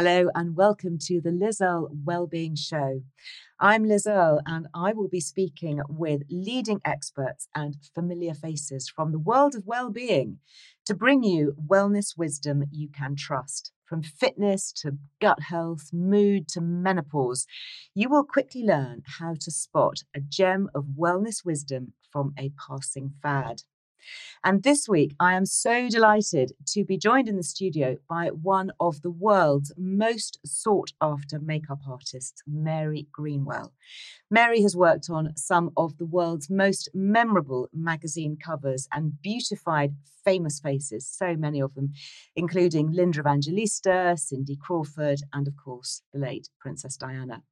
Hello and welcome to the Liz Earle Wellbeing Show. I'm Liz Earle and I will be speaking with leading experts and familiar faces from the world of well-being to bring you wellness wisdom you can trust. From fitness to gut health, mood to menopause, you will quickly learn how to spot a gem of wellness wisdom from a passing fad. And this week, I am so delighted to be joined in the studio by one of the world's most sought after makeup artists, Mary Greenwell. Mary has worked on some of the world's most memorable magazine covers and beautified famous faces, so many of them, including Linda Evangelista, Cindy Crawford, and of course, the late Princess Diana.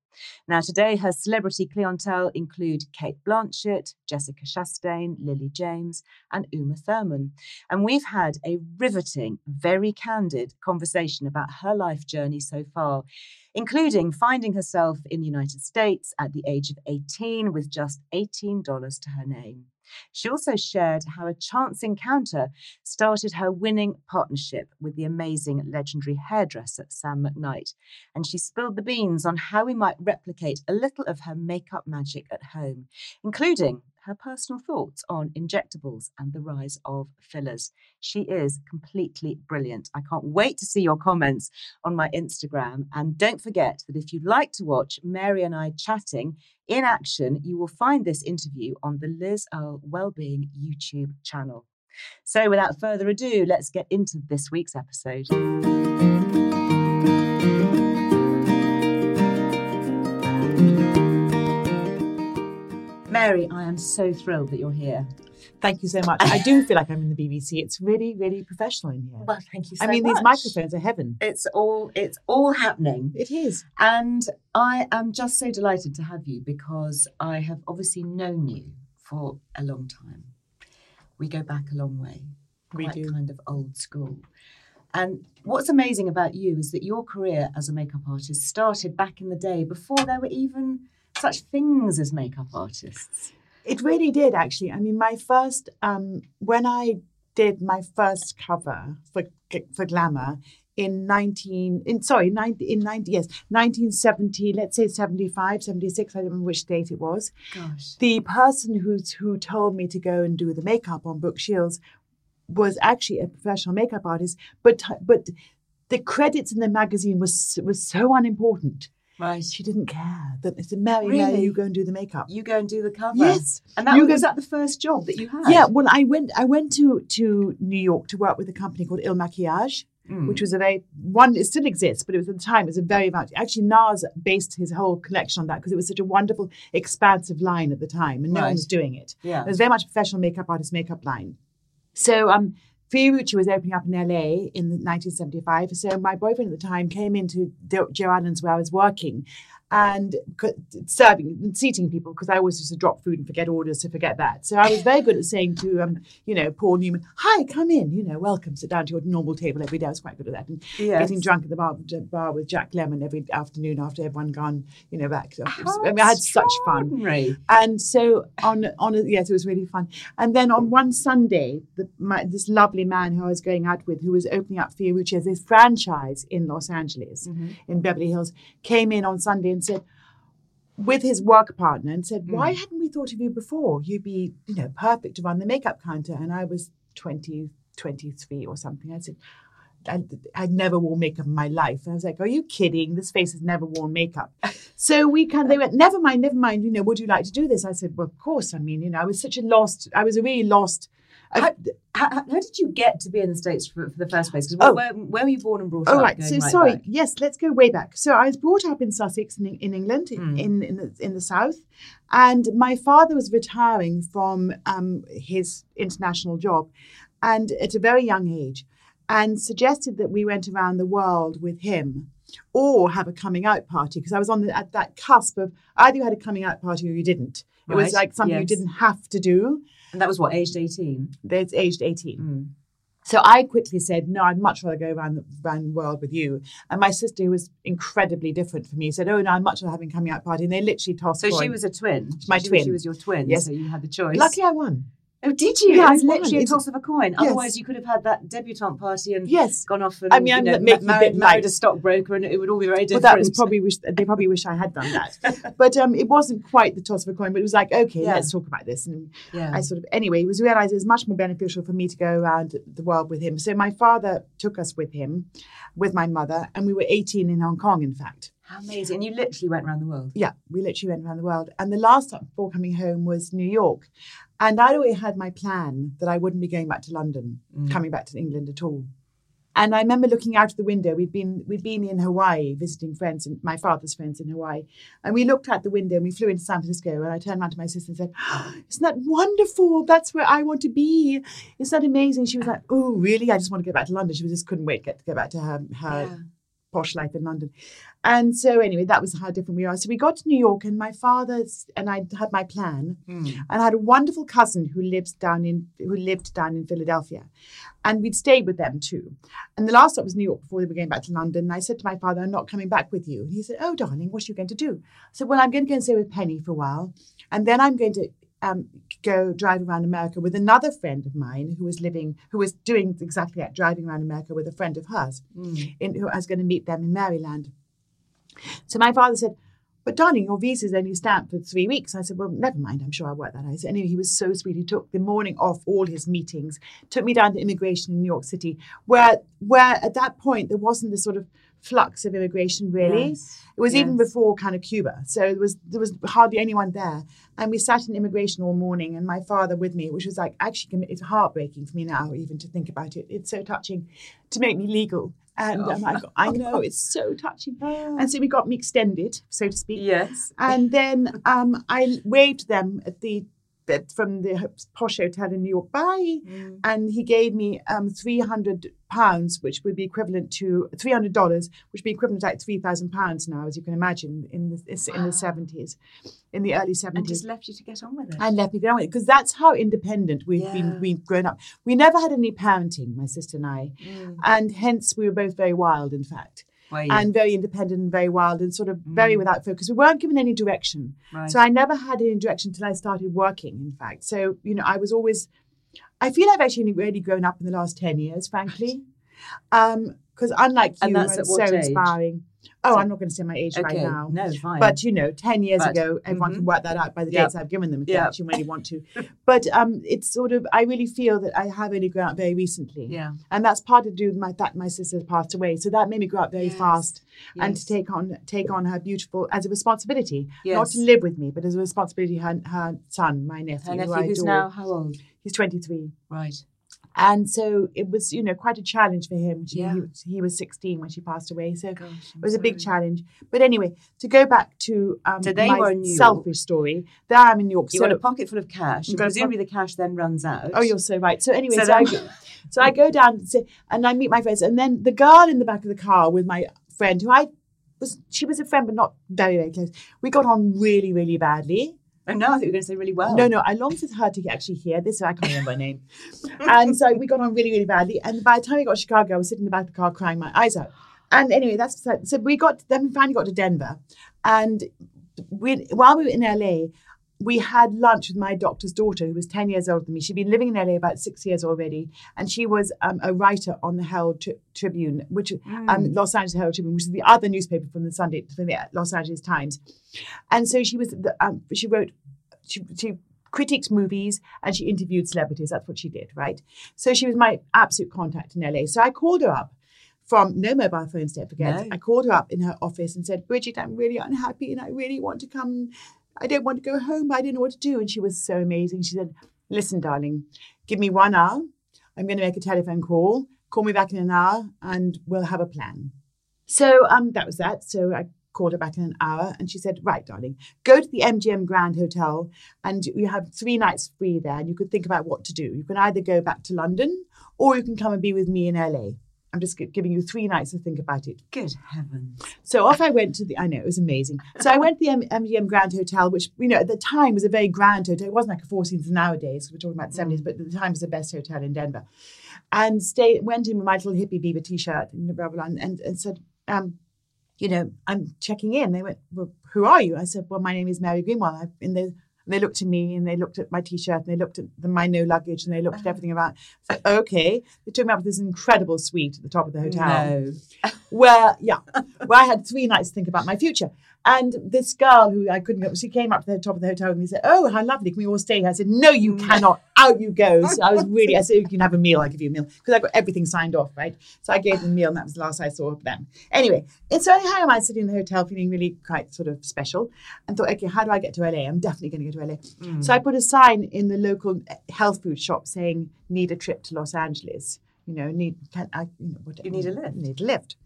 Now, today, her celebrity clientele include Cate Blanchett, Jessica Chastain, Lily James, and Uma Thurman. And we've had a riveting, very candid conversation about her life journey so far, including finding herself in the United States at the age of 18 with just $18 to her name. She also shared how a chance encounter started her winning partnership with the amazing legendary hairdresser Sam McKnight. And she spilled the beans on how we might replicate a little of her makeup magic at home, including her personal thoughts on injectables and the rise of fillers. She is completely brilliant. I can't wait to see your comments on my Instagram. And don't forget that if you'd like to watch Mary and I chatting in action, you will find this interview on the Liz Earle Wellbeing YouTube channel. So without further ado, let's get into this week's episode. Mary, I am so thrilled that you're here. Thank you so much. I do feel like I'm in the BBC. It's really, really professional in here. Well, thank you so I mean, much. these microphones are heaven. It's all it's all happening. It is. And I am just so delighted to have you because I have obviously known you for a long time. We go back a long way. We do. kind of old school. And what's amazing about you is that your career as a makeup artist started back in the day before there were even such things as makeup artists. It really did, actually. I mean, my first, um, when I did my first cover for for Glamour in 19, in, sorry, 90, in 90, yes, 1970, let's say 75, 76, I don't remember which date it was. Gosh. The person who's, who told me to go and do the makeup on Brooke Shields was actually a professional makeup artist, but but the credits in the magazine was was so unimportant. Right. She didn't care. That I said, Mary, Really? Mary, you go and do the makeup. You go and do the cover. Yes. And that You was go- that the first job that you had? Yeah, well, I went. I went to to New York to work with a company called Il Makiage, Mm. which was a very one. It still exists, but it was at the time. It was a very much actually Nars based his whole collection on that because it was such a wonderful, expansive line at the time, and no Right. one was doing it. Yeah. It was very much a professional makeup artist makeup line. So um, Fiorucci was opening up in LA in 1975. So my boyfriend at the time came into Joe Allen's where I was working and serving and seating people because I always used to drop food and forget orders to forget that. So I was very good at saying to um, you know, Paul Newman, "Hi, come in. You know, welcome. Sit down to your normal table every day." I was quite good at that. And Yes. getting drunk at the bar, bar with Jack Lemmon every afternoon after everyone gone, you know, back. To, How I mean, I had such fun. And so on, on a, yes, it was really fun. And then on one Sunday, the, my, this lovely man who I was going out with, who was opening up Fiorucci as this franchise in Los Angeles, in Beverly Hills, came in on Sunday and said, with his work partner, and said, "Why mm. hadn't we thought of you before? You'd be, you know, perfect to run the makeup counter." And I was 20, 23 or something. I said. I, I'd never worn makeup in my life. And I was like, are you kidding? This face has never worn makeup. so we kind of, they went, never mind, never mind, you know, would you like to do this? I said, well, of course. I mean, you know, I was such a lost, I was a really lost. How, how, how did you get to be in the States for, for the first place? Because Oh. where, where were you born and brought Oh, up? right. going So sorry. back? Yes, let's go way back. So I was brought up in Sussex, in, in England, in, Hmm. in in the, in the south, and my father was retiring from um, his international job, and at a very young age, and suggested that we went around the world with him, or have a coming out party because I was on the, at that cusp of either you had a coming out party or you didn't. It was like something you didn't have to do. And that was what, aged 18? That's aged eighteen. Hmm. So I quickly said, no, I'd much rather go around the, around the world with you. And my sister, who was incredibly different from me, said, oh, no, I'd much rather having a coming out party. And they literally tossed So she was a twin. My she, twin. She was your twin. Yes. So you had the choice. Lucky I won. Oh, did you? Yeah, it was won. literally a toss of a coin. Yes. Otherwise, you could have had that debutante party and Yes. gone off and I mean, you know, making ma- married, married a stockbroker, and it would all be very Well, different. that was probably wish they probably wish I had done that, but um, it wasn't quite the toss of a coin. But it was like, okay, Yeah. let's talk about this. And Yeah. I sort of anyway, it was realised it was much more beneficial for me to go around the world with him. So my father took us with him, with my mother, and we were 18 in Hong Kong, in fact. How amazing! And you literally went around the world. Yeah, we literally went around the world. And the last time before coming home was New York. And I'd already had my plan that I wouldn't be going back to London, mm. coming back to England at all. And I remember looking out of the window. We'd been we'd been in Hawaii visiting friends, and my father's friends in Hawaii. And we looked out the window and we flew into San Francisco. And I turned around to my sister and said, oh, "Isn't that wonderful? That's where I want to be. Isn't that amazing?" She was like, "Oh, really? I just want to go back to London." She was just couldn't wait to get to go back to her her Yeah. Posh life in London. And so anyway, that was how different we are. So we got to New York and my father's and I had my plan. Hmm. And I had a wonderful cousin who lives down in who lived down in Philadelphia. And we'd stayed with them too. And the last stop was New York before they were going back to London. And I said to my father, I'm not coming back with you. And he said, Oh, darling, what are you going to do? I said, Well, I'm going to go and stay with Penny for a while. And then I'm going to um, go drive around America with another friend of mine who was living, who was doing exactly that, driving around America with a friend of hers, in, who I was going to meet them in Maryland. So my father said, but darling, your visa's only stamped for three weeks. I said, well, never mind. I'm sure I'll work that out. So anyway, he was so sweet. He took the morning off all his meetings, took me down to immigration in New York City, where where at that point there wasn't the sort of flux of immigration really. Yes, It was even before kind of Cuba. So there was there was hardly anyone there. And we sat in immigration all morning and my father with me, which was like actually it's heartbreaking for me now even to think about it. It's so touching to make me legal. And um, I, got, I know it's so touching. And so we got me extended, so to speak. Yes. And then um, I waved them at the from the posh hotel in New York. Bye. Mm. And he gave me um, three hundred pounds, which would be equivalent to three hundred dollars, which would be equivalent to like three thousand pounds now, as you can imagine, in the in the seventies, in the early 70s. And just left you to get on with it. And left me going because that's how independent we've Yeah. been we've grown up. We never had any parenting, my sister and I, Mm. and hence we were both very wild, in fact You? and very independent and very wild and sort of very without focus. We weren't given any direction. Mm. Right. So I never had any direction until I started working, in fact. So, you know, I was always, I feel I've actually really grown up in the last 10 years, frankly. Because unlike you, And that's so age? inspiring. Oh, I'm not going to say my age right now. No, fine. But you know, ten years But- ago, everyone mhm. can work that out by the dates I've given them if they Yeah. actually really want to. But um, it's sort of I really feel that I have only grown up very recently. Yeah. And that's part to do with my that my sister passed away. So that made me grow up very Yes. fast and to take on take on her beautiful as a responsibility. Not to live with me, but as a responsibility her her son, my nephew. Her who nephew, I who's adore. now how old? he's twenty three. Right. And so it was, you know, quite a challenge for him. She, Yeah. he, was- he was 16 when she passed away. So Gosh, it was a big challenge. But anyway, to go back to um, So my were in New York. selfish story, there I'm in New York. You so, got a pocket full of cash. And got a the cash then runs out. oh, you're so right. So anyway, So so, I, go, so I go down and, say, and I meet my friends. And then the girl in the back of the car with my friend, who I was, she was a friend, but not very, very close. We got on really, really badly. Oh, no, I thought you were going to say really well. No, no, I longed for her to actually hear this, so I can't remember her name. And so we got on really, really badly. And by the time we got to Chicago, I was sitting in the back of the car crying my eyes out. And anyway, that's so we got then we finally got to Denver, and we while we were in LA, we had lunch with my doctor's daughter, who was ten years older than me. She'd been living in LA about six years already, and she was um, a writer on the Herald Tri- Tribune, which um, Los Angeles Herald Tribune, which is the other newspaper from the Sunday from the Los Angeles Times. And so she was the, um, she wrote she, she critiqued movies and she interviewed celebrities. That's what she did, right? So she was my absolute contact in LA. So I called her up from no mobile phones, don't forget. No. I called her up in her office and said, Bridget, I'm really unhappy and I really want to come. I don't want to go home, I don't know what to do. And she was so amazing. She said, Listen, darling, give me one hour. I'm going to make a telephone call. Call me back in an hour and we'll have a plan. So um, that was that. So I called her back in an hour and she said, Right, darling, go to the MGM Grand Hotel and you have three nights free there and you could think about what to do. You can either go back to London or you can come and be with me in LA. I'm just giving you three nights to think about it. Good heavens. So off I went to the, I know, it was amazing. So I went to the M- MGM Grand Hotel, which, you know, at the time was a very grand hotel. It wasn't like a Four Seasons nowadays. We're talking about the 70s, but at the time it was the best hotel in Denver. And stay, went in with my little hippie beaver t-shirt and blah, blah, blah, and, and said, um, you know, I'm checking in. They went, well, who are you? I said, well, my name is Mary Greenwell. I've been there. And they looked at me and they looked at my t-shirt and they looked at the, my no luggage and they looked at uh-huh. everything about. Said, okay. They took me up to this incredible suite at the top of the hotel No. where yeah, where I had three nights to think about my future. And this girl who I couldn't go, she came up to the top of the hotel and said, "Oh, how lovely! Can we all stay here?" I said, "No, you mm. cannot. Out you go." So I was really, I said, "You can have a meal. I'll give you a meal because I got everything signed off, right?" So I gave them a meal, and that was the last I saw of them. Anyway, and so anyhow, am I sitting in the hotel feeling really quite sort of special, and thought, "Okay, how do I get to LA? I'm definitely going to go to LA." Mm. So I put a sign in the local eh, health food shop saying, "Need a trip to Los Angeles." You know, need can I? You know, what, You need a lift. Need a lift.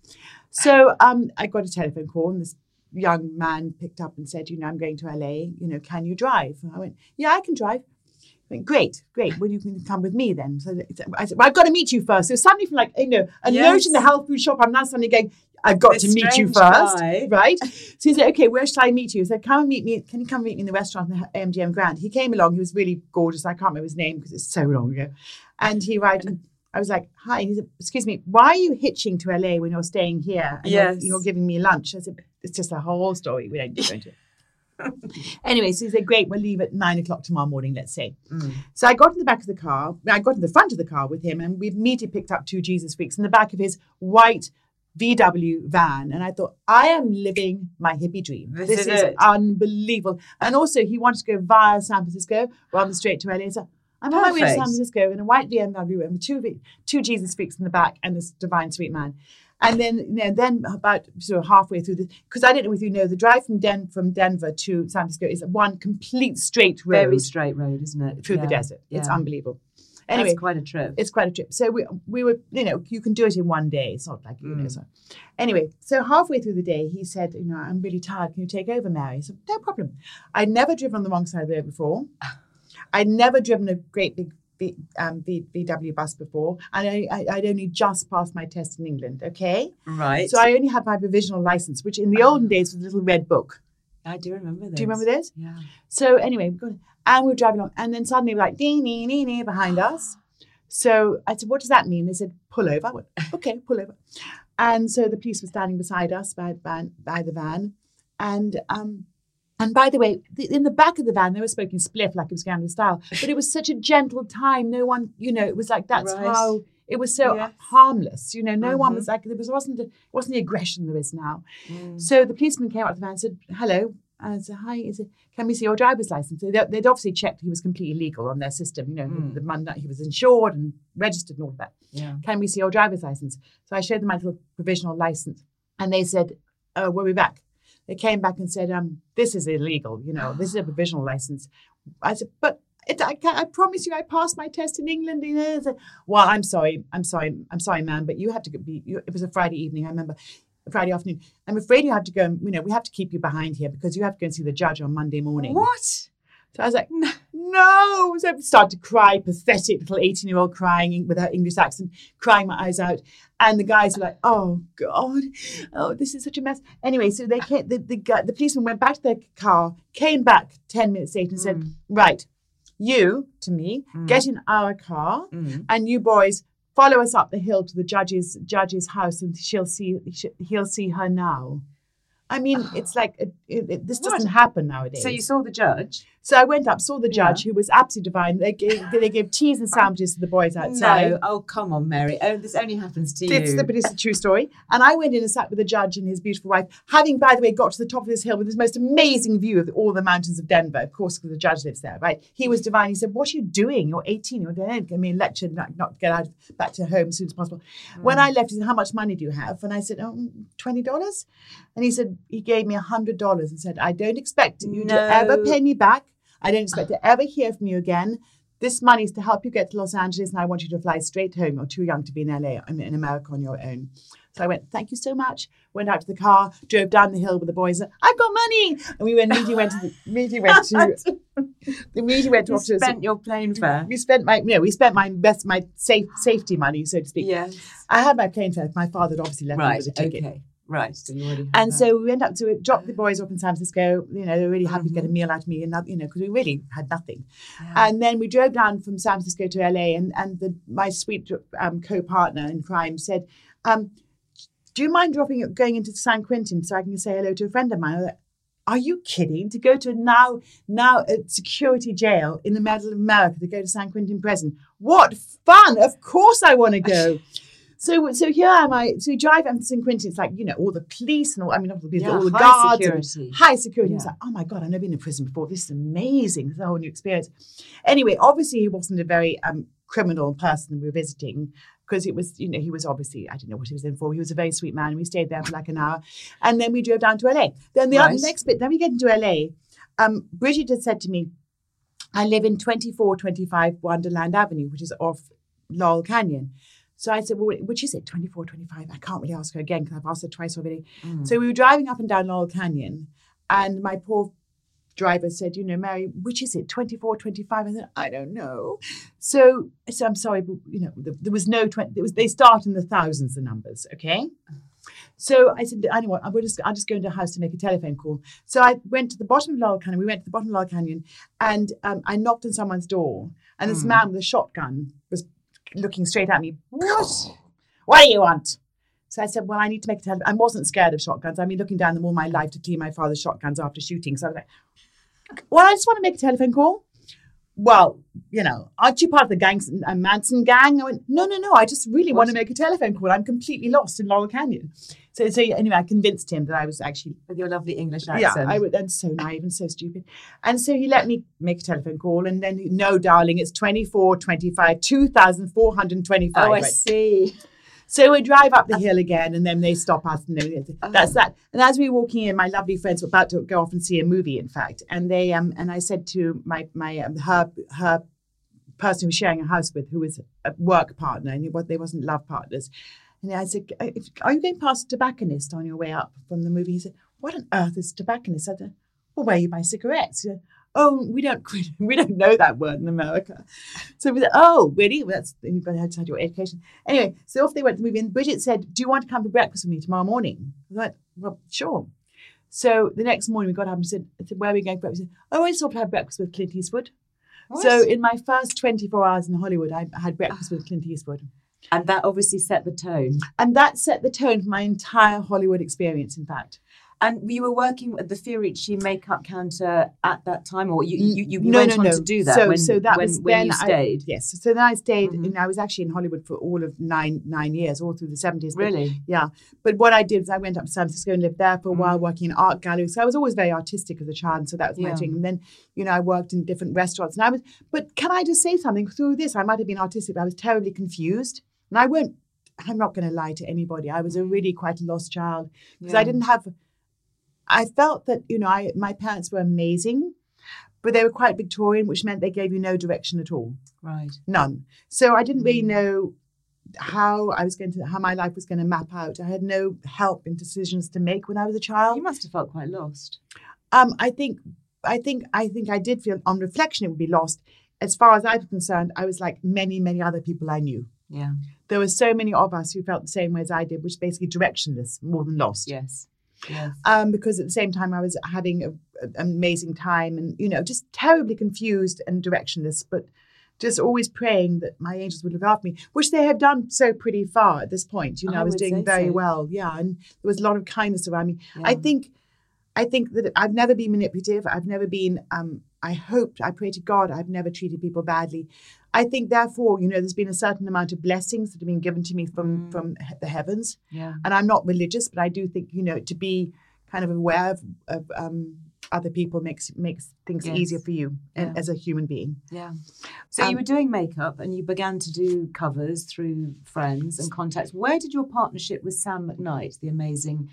So um, I got a telephone call, and this young man picked up and said, "You know, I'm going to LA. You know, can you drive?" And I went, "Yeah, I can drive." I went, great, great. Well, you can come with me then. So I said, well, I've got to meet you first. So suddenly, from like you know, a Yes. note in the health food shop, I'm now suddenly going. I've got This to meet you first, guy. right? So he said, "Okay, where shall I meet you?" He said, "Come and meet me. Can you come meet me in the restaurant in the MGM Grand?" He came along. He was really gorgeous. I can't remember his name because it's so long ago. And he arrived, and I was like, "Hi." He said, "Excuse me, why are you hitching to LA when you're staying here? And you're- you're, giving me lunch." I said, "It's just a whole story. We don't go into it." Anyway, so he said, Great, we'll leave at nine o'clock tomorrow morning, let's say. Mm. So I got in the back of the car, I got in the front of the car with him, and we immediately picked up two Jesus freaks in the back of his white VW van. And I thought, I am living my hippie dream. This This, is is, unbelievable. And also, he wanted to go via San Francisco rather than straight to LA. So I'm on my way to San Francisco in a white BMW with two, two Jesus freaks in the back and this divine sweet man. And then, you know, then about sort of halfway through the, because I don't know if you know, the drive from Den from Denver to San Francisco is one complete straight road Very straight road, isn't it? through the Yeah, desert. It's unbelievable. Anyway, That's quite a trip. it's quite a trip. So we we were, you know, you can do it in one day. It's not like you know. Mm. So anyway, so halfway through the day, he said, you know, I'm really tired. Can you take over, Mary? So no problem. I'd never driven on the wrong side of the road before. I'd never driven a great big. V, um, v, VW bus before, and I, I, I'd only just passed my test in England. Okay, right. so I only had my provisional license, which in the olden days was a little red book. I do remember this. Do you remember this? Yeah. So anyway, and we were driving along, and then suddenly we're like ding ding ding ding behind us. So I said, "What does that mean?" They said, "Pull over." I went, "Okay, pull over." And so the police were standing beside us by by, by the van, and um, and by the way, the, in the back of the van they were smoking spliff like it was Gangnam Style, but it was such a gentle time. No one, you know, it was like that's Right. how. It was so Yes. harmless, you know. No one Mhm. was like there was wasn't a, wasn't the aggression there is now. Mm. So the policeman came out of the van and said, hello. And I said, hi, is it, can we see your driver's license? So they, they'd obviously checked he was completely legal on their system. You know, Mm. the man that he was insured and registered and all of that. Yeah. Can we see your driver's license? So I showed them my little provisional license. And they said, oh, we'll be back. They came back and said, um, this is illegal. You know, this is a provisional license. I said, but it, I, I promise you, I passed my test in England. You know, said, well, I'm sorry, I'm sorry, I'm sorry, man, but you have to be. You, it was a Friday evening, I remember, Friday afternoon. I'm afraid you have to go. and, You know, we have to keep you behind here because you have to go and see the judge on Monday morning. What? So I was like, no. So I started to cry, pathetic little 18 year old crying with her English accent, crying my eyes out. And the guys were like, oh, God, oh, this is such a mess. Anyway, so they came, the, the, guy, the policeman went back to their car, came back 10 minutes later and said, right, you, to me, get in our car Mm. and you boys follow us up the hill to the judge's judge's house and she'll see sh- he'll see her now I mean, it's like it, it, it- this doesn't happen nowadays. So you saw the judge? So I went up, saw the Yeah. judge, who was absolutely divine. They gave, they gave teas and ah. sandwiches to the boys outside. No. Oh, come on, Mary. Oh, this only happens to you. It's the, but it's a true story. And I went in and sat with the judge and his beautiful wife, having, by the way, got to the top of this hill with this most amazing view of all the mountains of Denver, of course, because the judge lives there, right? He was divine. He said, What are you doing? You're 18. You're going to me lectured not, not get out back to home as soon as possible. When mm. I left, he said, How much money do you have? And I said, Oh, $20. And he said, He gave me $100 and said, I don't expect you No. to ever pay me back. I don't expect to ever hear from you again. This money is to help you get to Los Angeles, and I want you to fly straight home. You're too young to be in LA, I'm in America on your own. So I went, thank you so much. Went out to the car, drove down the hill with the boys. I've got money, and we went immediately went to the, immediately went to immediately went You off to spent your plane fare. we spent my no, we spent my best my safe safety money, so to speak. Yes. I had my plane fare. My father had obviously left me with a ticket. Okay. Right. So you already have And that. so we went up to it, dropped the boys off in San Francisco. You know, they were really happy to get a Mm-hmm. meal out of me, and you know, because we really had nothing. And then we drove down from San Francisco to LA, and and the, my sweet um, co-partner in crime said, um, "Do you mind dropping going into San Quentin so I can say hello to a friend of mine?" Like, Are you kidding? To go to now now a security jail in the middle of America to go to San Quentin prison? What fun! Of course, I want to go. So, so here am I. So we drive up to San Quentin. It's like you know all the police and all. I mean, all the, Yeah, all the high guards, security. high security. It's like, oh my god, I've never been in prison before. This is amazing. It's a whole new experience. Anyway, obviously he wasn't a very um, criminal person we were visiting because it was, you know, he was obviously I don't know what he was in for. He was a very sweet man. We stayed there for like an hour, and then we drove down to LA. Then the other next bit, then we get into LA. Um, Bridget had said to me, I live in 2425 Wonderland Avenue, which is off Laurel Canyon. So I said, well, which is it? 24, 25? I can't really ask her again because I've asked her twice already. So we were driving up and down Laurel Canyon, and my poor driver said, you know, Mary, which is it? 24, 25? I said, I don't know. So I said, I'm sorry, but, you know, there, there was no 20, was, they start in the thousands, the numbers, okay? So I said, I know what, I'm just, I'll just go into a house to make a telephone call. So I went to the bottom of Laurel Canyon. We went to the bottom of Laurel Canyon and um, I knocked on someone's door. And this man with a shotgun was looking straight at me. What? What do you want? So I said, Well, I need to make a telephone. I wasn't scared of shotguns. I've been looking down them all my life to clean my father's shotguns after shooting. So I was like, Well, I just want to make a telephone call. Well, you know, aren't you part of the gangs uh, Manson gang? I went, no, no, no. I just really want to make a telephone call. I'm completely lost in Laurel Canyon. So, so anyway, I convinced him that I was actually with your lovely English accent. yeah. I would, and so naive and so stupid. And so he let me make a telephone call, and then, no, darling, it's 24, 25, 2,425. oh, I Right. see. So we drive up the hill again, and then they stop us, and then that's that. And as we were walking in, my lovely friends were about to go off and see a movie, in fact, and they um and I said to my my um, her her person who was sharing a house with, who was a work partner, and was, they wasn't love partners. And I said, "Are you going past a tobacconist on your way up from the movie?" He said, "What on earth is a tobacconist?" I said, "Well, where you buy cigarettes." Said, Oh, we don't we don't know that word in America. So we said, "Oh, really? Well, that's you've got to have your education." Anyway, so off they went to the movie, and Bridget said, "Do you want to come for breakfast with me tomorrow morning?" I was like, "Well, sure." So the next morning we got up and said, said "Where are we going for breakfast?" Said, "Oh, I to have breakfast with Clint Eastwood." So in my first 24 hours in Hollywood, I had breakfast with Clint Eastwood. And that obviously set the tone. And that set the tone for my entire Hollywood experience, in fact. And you were working at the Fiorucci makeup counter at that time, or you you, you no, went no, on no. to do that So, when, so that when, was when then you I- stayed? Mm-hmm. yes. So then I stayed, and I was actually in Hollywood for all of nine nine years, all through the 70s. But- Really? yeah. But what I did was I went up to San Francisco and lived there for a while, Mm. working in art galleries. So I was always very artistic as a child, so that was my Yeah. thing. And then, you know, I worked in different restaurants, and I was. But can I just say something through this? I might have been artistic, but I was terribly confused, and I won't. I'm not going to lie to anybody. I was a really quite a lost child because I didn't have. I felt that you know, I my parents were amazing, but they were quite Victorian, which meant they gave you no direction at all, Right. none. So I didn't really know how I was going to how my life was going to map out. I had no help in decisions to make when I was a child. You must have felt quite lost. Um, I think, I think, I think I did feel on reflection it would be lost. As far as I was concerned, I was like many, many other people I knew. Yeah. There were so many of us who felt the same way as I did, which is basically directionless more than lost. Yes. Yes. Um, because at the same time I was having a, an amazing time and you know just terribly confused and directionless. But just always praying that my angels would look after me, which they have done so pretty far at this point. You know, I I, was doing very so. well. Yeah. And there was a lot of kindness around me. I think I think that I've never been manipulative. I've never been um I hoped, I pray to God I've never treated people badly. I think therefore, you know, there's been a certain amount of blessings that have been given to me from Mm. from the heavens. Yeah. And I'm not religious, but I do think, you know, to be kind of aware of, of um other people makes makes things Yes. easier for you Yeah. as a human being. Yeah. So you Um, were doing makeup and you began to do covers through friends and contacts. Where did your partnership with Sam McKnight, the amazing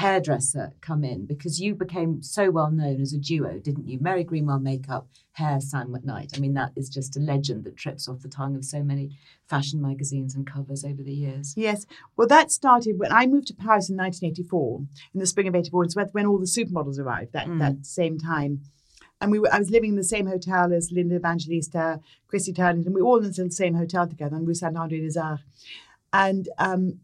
hairdresser, come in? Because you became so well known as a duo, didn't you? Mary Greenwell makeup, hair, Sam McKnight. I mean, that is just a legend that trips off the tongue of so many fashion magazines and covers over the years. Yes. Well, that started when I moved to Paris in 1984, in the spring of 84. It's when- all the supermodels arrived that, Mm. that same time. And we were, I was living in the same hotel as Linda Evangelista, Christy Turlington. And we were all in the same hotel together on Rue Saint Andre des Arts. And um,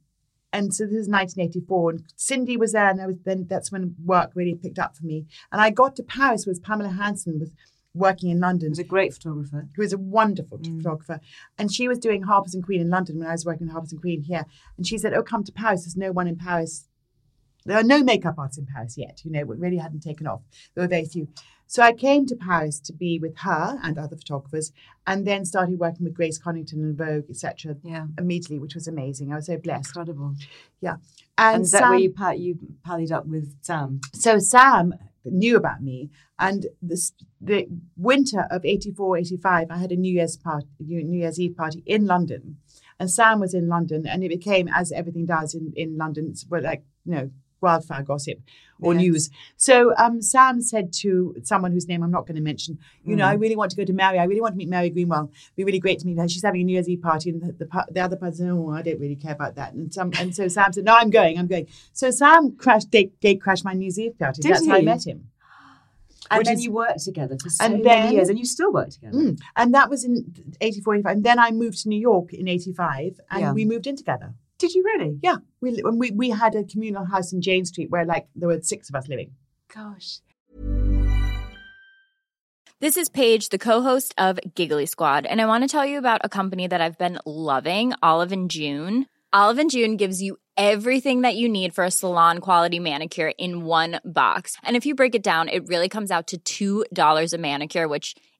and so this is 1984, and Cindy was there, and I was then that's when work really picked up for me. And I got to Paris with Pamela Hanson was working in London was a great photographer. who was a wonderful Mm. photographer. And she was doing Harper's and Queen in London when I was working at Harper's and Queen here. And she said, Oh, come to Paris. There's no one in Paris. There are no makeup artists in Paris yet. You know, it really hadn't taken off. There were very few. So I came to Paris to be with her and other photographers, and then started working with Grace Coddington and Vogue, etc. Yeah. Immediately, which was amazing. I was so blessed. Incredible. Yeah, And, and, is that where you, pa- you pallied up with Sam? so Sam knew about me, and this the winter of 84, 85, I had a New Year's party, New Year's Eve party in London, and Sam was in London, and it became as everything does in in London, it's like you know wildfire gossip or Yes. news. So um, Sam said to someone whose name I'm not going to mention, you know, I really want to go to Mary. I really want to meet Mary Greenwell. It'd be really great to meet her. She's having a New Year's Eve party, and the, the, the other person, oh, I don't really care about that. And some, and so Sam said, no, I'm going, I'm going. So Sam crashed, date, date crashed my New Year's Eve party. Did That's how I met him. And Which then is- you worked together for so And many then- years, and you still work together. Mm. And that was in 84, 85. And then I moved to New York in 85, and Yeah. we moved in together. Did you really? Yeah, we, we we had a communal house in Jane Street where like there were six of us living. Gosh. This is Paige, the co-host of Giggly Squad, and I want to tell you about a company that I've been loving, Olive and June. Olive and June gives you everything that you need for a salon quality manicure in one box. And if you break it down, it really comes out to $2 a manicure, which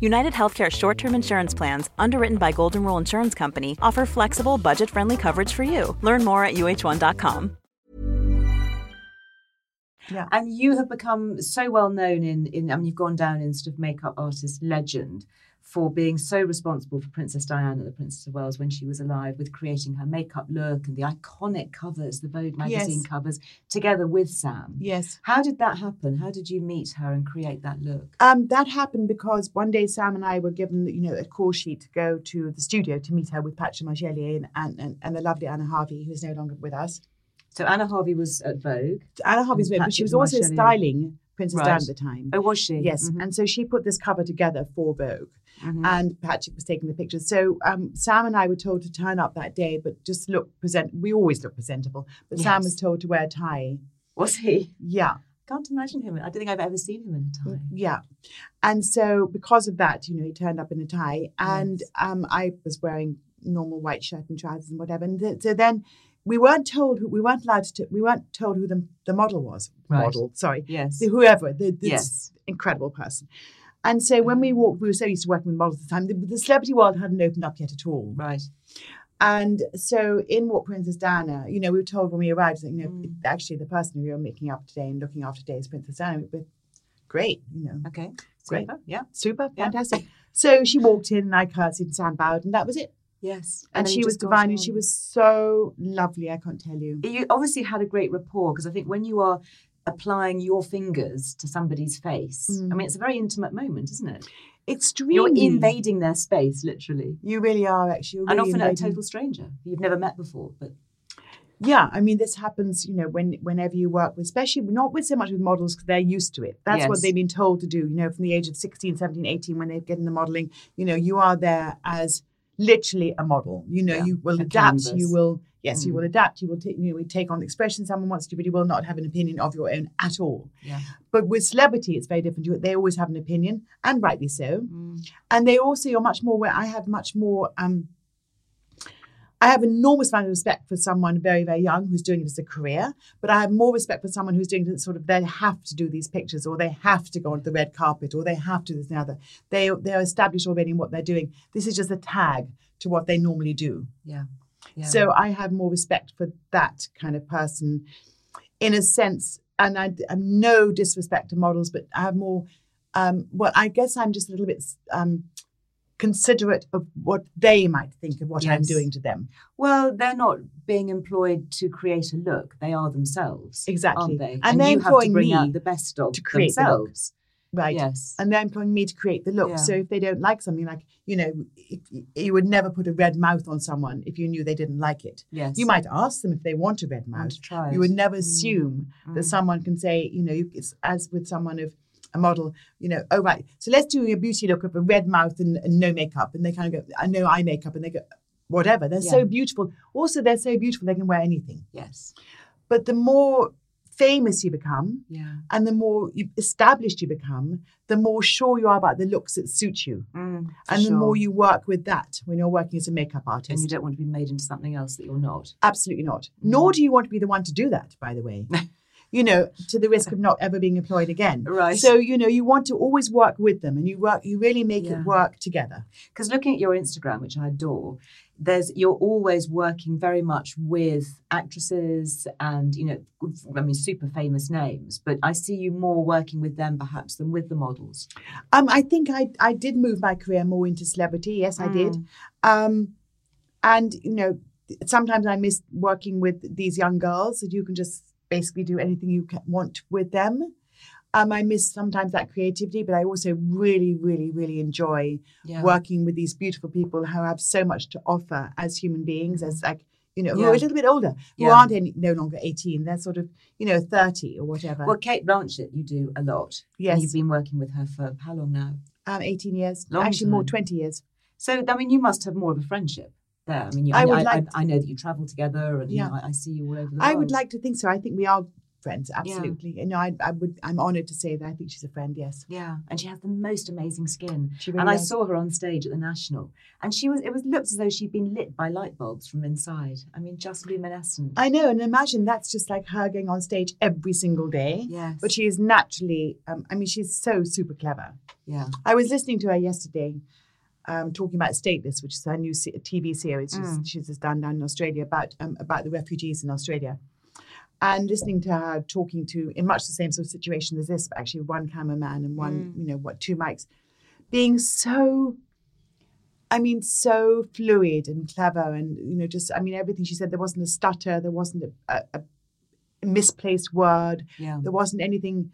United Healthcare short term insurance plans, underwritten by Golden Rule Insurance Company, offer flexible, budget friendly coverage for you. Learn more at uh1.com. Yeah. And you have become so well known in, in I mean, you've gone down in sort of makeup artist legend for being so responsible for Princess Diana, the Princess of Wales, when she was alive, with creating her makeup look and the iconic covers, the Vogue magazine Yes. covers, together with Sam. Yes. How did that happen? How did you meet her and create that look? Um, that happened because one day Sam and I were given, you know, a call sheet to go to the studio to meet her with Patrick Demarchelier and, and, and, the lovely Anna Harvey, who is no longer with us. So Anna Harvey was at Vogue. Anna Harvey's And but she was also styling Princess Right. Diana at the time. Oh, was she? Yes, Mhm. and so she put this cover together for Vogue, Mhm. and Patrick was taking the pictures. So um, Sam and I were told to turn up that day, but just look present. We always look presentable, but Sam was told to wear a tie. Was he? Yeah, Can't imagine him. I don't think I've ever seen him in a tie. yeah, and so because of that, you know, he turned up in a tie, and Yes. um, I was wearing normal white shirt and trousers and whatever. And th- so then we weren't told who we weren't allowed to we weren't told who the the model was. Right. Model, sorry, Yes. the, whoever, the, this Yes. incredible person. And so when we walked, we were so used to working with models at the time, the, the celebrity world hadn't opened up yet at all. Right. And so in What Princess Diana, you know, we were told when we arrived that, you know, Mm. actually the person who you're making up today and looking after today is Princess Diana. But great, you know, Okay. Great. Super. Yeah. super, Yeah. fantastic. So she walked in and I curtsied and Sam bowed and that was it. Yes. And, then she was divine and she was so lovely, I can't tell you. You obviously had a great rapport because I think when you are applying your fingers to somebody's face, I Mm. mean, it's a very intimate moment, isn't it? Extremely. You're invading their space, literally. You really are actually. You're and really often a total stranger you've never met before. But Yeah, I mean, this happens, you know, when whenever you work with, especially not with so much with models because they're used to it. That's what they've been told to do, you know, from the age of 16, 17, 18, when they get into modeling, you know, you are there as literally a model. You know, Yeah, you will adapt, canvas. you will, yes, you Mm. will adapt, you will take, you know, take on the expression someone wants to, but you will not have an opinion of your own at all. yeah. But with celebrity, it's very different. You- They always have an opinion, and rightly so. Mm. And they also are much more where I have much more um I have enormous amount of respect for someone very, very young who's doing it as a career, but I have more respect for someone who's doing it sort of they have to do these pictures or they have to go onto the red carpet or they have to do this and the other. They they're established already in what they're doing. This is just a tag to what they normally do. Yeah. Yeah. So I have more respect for that kind of person in a sense. And I have no disrespect to models, but I have more, um, well, I guess I'm just a little bit um, considerate of what they might think of what I'm doing to them. Well, they're not being employed to create a look. They are themselves. Exactly. Aren't they? And they're you have to employing bring me out the best of to create themselves. Right. Yes. And they're employing me to create the look. Yeah. So if they don't like something, like, you know, if, you would never put a red mouth on someone if you knew they didn't like it. yes. You might ask them if they want a red mouth. You would never Mm. assume that Mm. someone can say, you know, it's as with someone of a model, you know, oh right, so let's do a beauty look of a red mouth and, and no makeup, and they kind of go, I know eye makeup, and they go, whatever. They're so beautiful. Also, they're so beautiful they can wear anything. Yes. But the more famous you become, Yeah. and the more established you become, the more sure you are about the looks that suit you, Mm, and the more you work with that when you're working as a makeup artist. and you don't want to be made into something else that you're not. Absolutely not. Mm. Nor do you want to be the one to do that, by the way. you know, to the risk of not ever being employed again. Right. So, you know, you want to always work with them and you work you really make Yeah. it work together. Because looking at your Instagram, which I adore, there's you're always working very much with actresses and you know, I mean, super famous names. But I see you more working with them perhaps than with the models. Um, I think I I did move my career more into celebrity. Yes, I did. Mm. Um, and you know, sometimes I miss working with these young girls that you can just basically do anything you want with them. Um, I miss sometimes that creativity, but I also really, really, really enjoy Yeah. working with these beautiful people who have so much to offer as human beings, as like you know, who are a little bit older, who Yeah. aren't any, no longer eighteen. They're sort of you know thirty or whatever. Well, Cate Blanchett, you do a lot. And Yes. you've been working with her for how long now? um, eighteen years, Long actually more twenty years. So, I mean, you must have more of a friendship there. I mean, you, I I, would I, like I, I know that you travel together and you Yeah. know, I, I see you all over the I world. would like to think so. I think we are friends, absolutely. You know, I, I would. I'm honoured to say that I think she's a friend. Yes, Yeah, and she has the most amazing skin. She really and I saw her on stage at the National, and she was. It was looked as though she'd been lit by light bulbs from inside. I mean, just luminescent. I know, and imagine that's just like her going on stage every single day. yes, But she is naturally. Um, I mean, she's so super clever. yeah, I was listening to her yesterday, um, talking about Stateless, which is her new TV series she's, Mm. she's just done down in Australia about um, about the refugees in Australia. And listening to her talking to in much the same sort of situation as this, but actually one cameraman and one, Mm. you know, what two mics, being so. I mean, so fluid and clever, and you know, just I mean, everything she said. There wasn't a stutter. There wasn't a, a, a misplaced word. yeah. There wasn't anything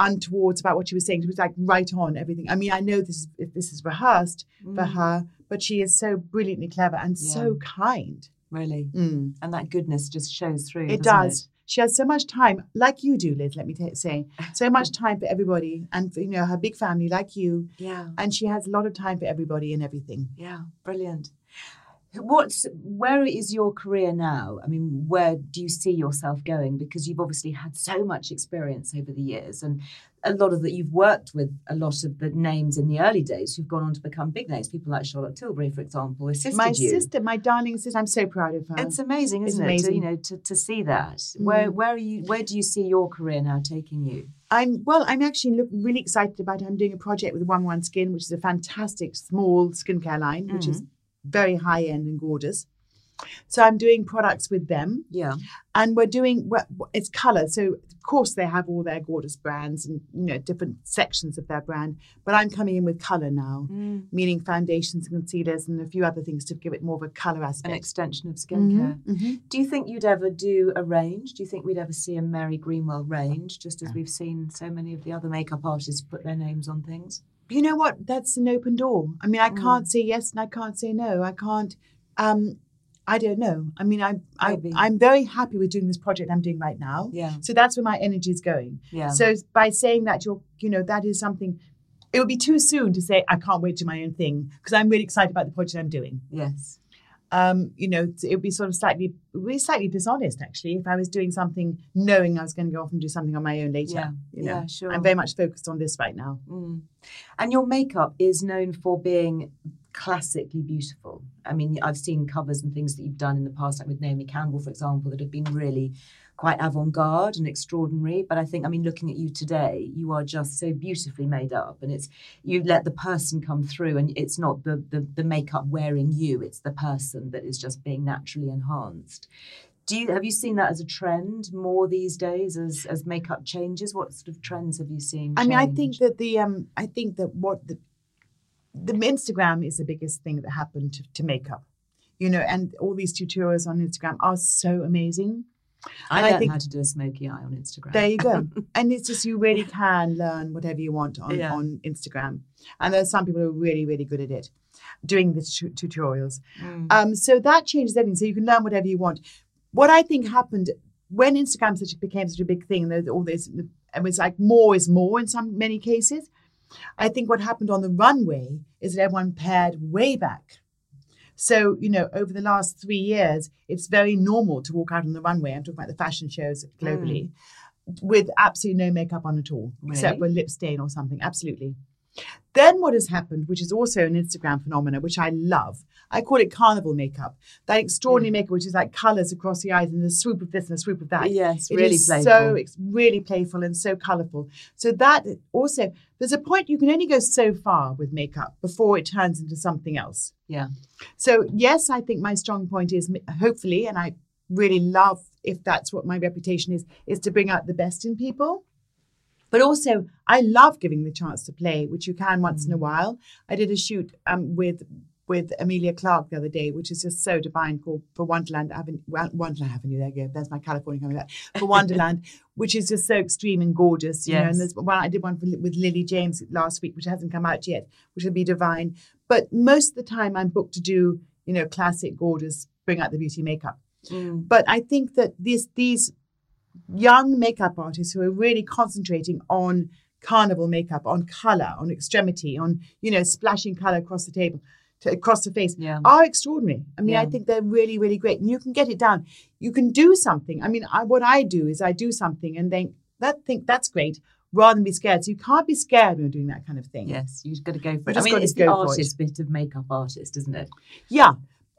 untowards about what she was saying. She was like right on everything. I mean, I know this is if this is rehearsed for Mm. her, but she is so brilliantly clever and so kind. Really. Mm. And that goodness just shows through. It does. She has so much time, like you do, Liz. Let me t- say, so much time for everybody, and for, you know her big family, like you, Yeah. and she has a lot of time for everybody and everything. Yeah. Brilliant. What's where is your career now? I mean, where do you see yourself going? Because you've obviously had so much experience over the years, and a lot of that you've worked with a lot of the names in the early days who've gone on to become big names. People like Charlotte Tilbury, for example, assisted my you. sister, my darling sister, I'm so proud of her. It's amazing, isn't it? To, you know, to, to see that. Where Mm. where are you? Where do you see your career now taking you? I'm well. I'm actually look, really excited about. it. I'm doing a project with One One Skin, which is a fantastic small skincare line, which is very high end and gorgeous. So I'm doing products with them, Yeah. and we're doing well, it's color. So of course they have all their gorgeous brands and you know different sections of their brand. But I'm coming in with color now, meaning foundations and concealers and a few other things to give it more of a color aspect. An extension of skincare. mhm. Do you think you'd ever do a range? Do you think we'd ever see a Mary Greenwell range, just as we've seen so many of the other makeup artists put their names on things? you know what? That's an open door. I mean, I can't say yes and I can't say no. I can't. Um, I don't know. I mean, I, I Maybe. I'm very happy with doing this project I'm doing right now. Yeah. So that's where my energy is going. Yeah. So by saying that you're, you know, that is something. It would be too soon to say I can't wait to do my own thing because I'm really excited about the project I'm doing. Yes. Um, you know, it would be sort of slightly, be slightly dishonest actually if I was doing something knowing I was going to go off and do something on my own later. Yeah. You know, Yeah, sure. I'm very much focused on this right now. Mm. And your makeup is known for being classically beautiful. I mean, I've seen covers and things that you've done in the past, like with Naomi Campbell, for example, that have been really quite avant-garde and extraordinary. But I think, I mean, looking at you today, you are just so beautifully made up, and it's you let the person come through, and it's not the the, the makeup wearing you; it's the person that is just being naturally enhanced. Do you have you seen that as a trend more these days as as makeup changes? What sort of trends have you seen? I mean, I think that the um, I think that what the the Instagram is the biggest thing that happened to, to makeup, you know, and all these tutorials on Instagram are so amazing. I And I learned think- how to do a smoky eye on Instagram. There you go, and it's just you really can learn whatever you want on Yeah. on Instagram, and there's some people who are really really good at it, doing the tu- tutorials. Mm. Um, so that changes everything. So you can learn whatever you want. What I think happened when Instagram such became such a big thing, there's all this, it was like more is more in some many cases. I think what happened on the runway is that everyone pared way back. So, you know, over the last three years, it's very normal to walk out on the runway. I'm talking about the fashion shows globally mm. with absolutely no makeup on at all, except for lip stain or something. Absolutely. Then what has happened, which is also an Instagram phenomenon, which I love, I call it carnival makeup. That extraordinary makeup, which is like colours across the eyes and a swoop of this and a swoop of that. Yes, It really is playful. So it's really playful and so colourful. So that also, there's a point you can only go so far with makeup before it turns into something else. yeah. So yes, I think my strong point is hopefully, and I really love if that's what my reputation is, is to bring out the best in people. But also, I love giving the chance to play, which you can once Mm. in a while. I did a shoot um, with with Emilia Clarke the other day, which is just so divine, called for Wonderland Avenue. Wonderland Avenue, there you go. There's my California coming back for Wonderland, which is just so extreme and gorgeous. You know, and there's one I did one for, with Lily James last week, which hasn't come out yet, which will be divine. But most of the time, I'm booked to do you know classic, gorgeous, bring out the beauty makeup. Mm. But I think that these these young makeup artists who are really concentrating on carnival makeup, on color, on extremity, on you know splashing color across the table, across the face, Yeah. are extraordinary. I mean, I think they're really really great, and you can get it down. You can do something. I mean, I, what I do is I do something and then that think that's great. Rather than be scared, so you can't be scared when you're doing that kind of thing. Yes, you've got to go for it. I mean, it's the for it. artist bit of makeup artist, isn't it? Yeah,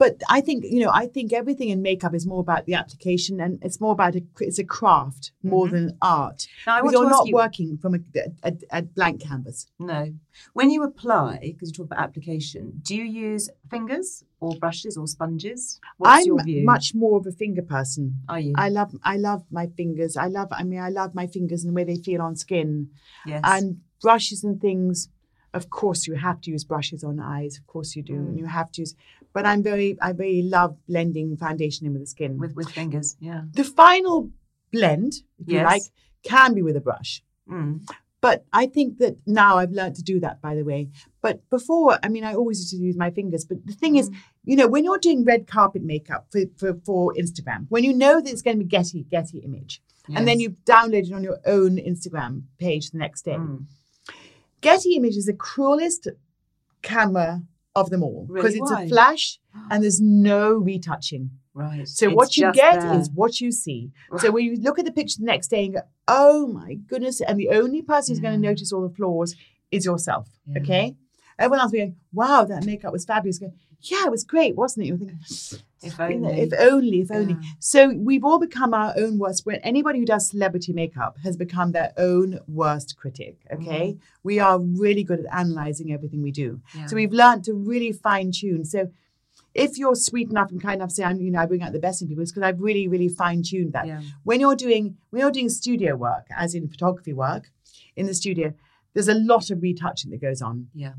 but I think you know, I think everything in makeup is more about the application, and it's more about a, it's a craft more than art. Mm-hmm. Now, I want you're not you- working from a, a, a blank canvas. No. When you apply, because you talk about application, do you use fingers or brushes or sponges? What's I'm your view? much more of a finger person. Are you? I love I love my fingers. I love I mean I love my fingers and the way they feel on skin. yes. And brushes and things. Of course, you have to use brushes on eyes. Of course, you do. Mm. And you have to use. But I'm very I very love blending foundation in with the skin. with with fingers, yeah. the final blend, if you like, can be with a brush. Mm. But I think that now I've learned to do that, by the way. But before, I mean, I always used to use my fingers. But the thing is, Mm. you know, when you're doing red carpet makeup for, for, for Instagram, when you know that it's going to be Getty, Getty image, and then Yes. you download it on your own Instagram page the next day, Mm. Getty image is the cruelest camera of them all because Really? it's Why? a flash and there's no retouching. Right. So It's what you get there. is what you see. So when you look at the picture the next day and go, oh my goodness, and the only person who's going to notice all the flaws is yourself. Yeah. Okay? Everyone else will be going, wow, that makeup was fabulous. Going, yeah, it was great, wasn't it? You're thinking, If you know, only. if only, if only. Yeah. So we've all become our own worst. When anybody who does celebrity makeup has become their own worst critic. Okay, we are really good at analyzing everything we do. Mm-hmm. Yeah. So we've learned to really fine tune. So if you're sweet enough and kind enough to say, I'm, you know, I bring out the best in people, it's because I've really, really fine tuned that. Yeah. When you're doing when you're doing studio work, as in photography work, in the studio, there's a lot of retouching that goes on. Yeah.